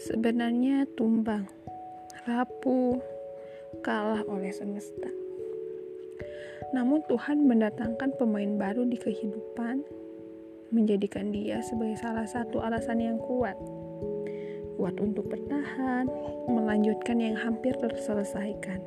sebenarnya tumbang, rapuh, kalah oleh semesta. Namun Tuhan mendatangkan pemain baru di kehidupan, menjadikan dia sebagai salah satu alasan yang kuat. Kuat untuk bertahan, melanjutkan yang hampir terselesaikan.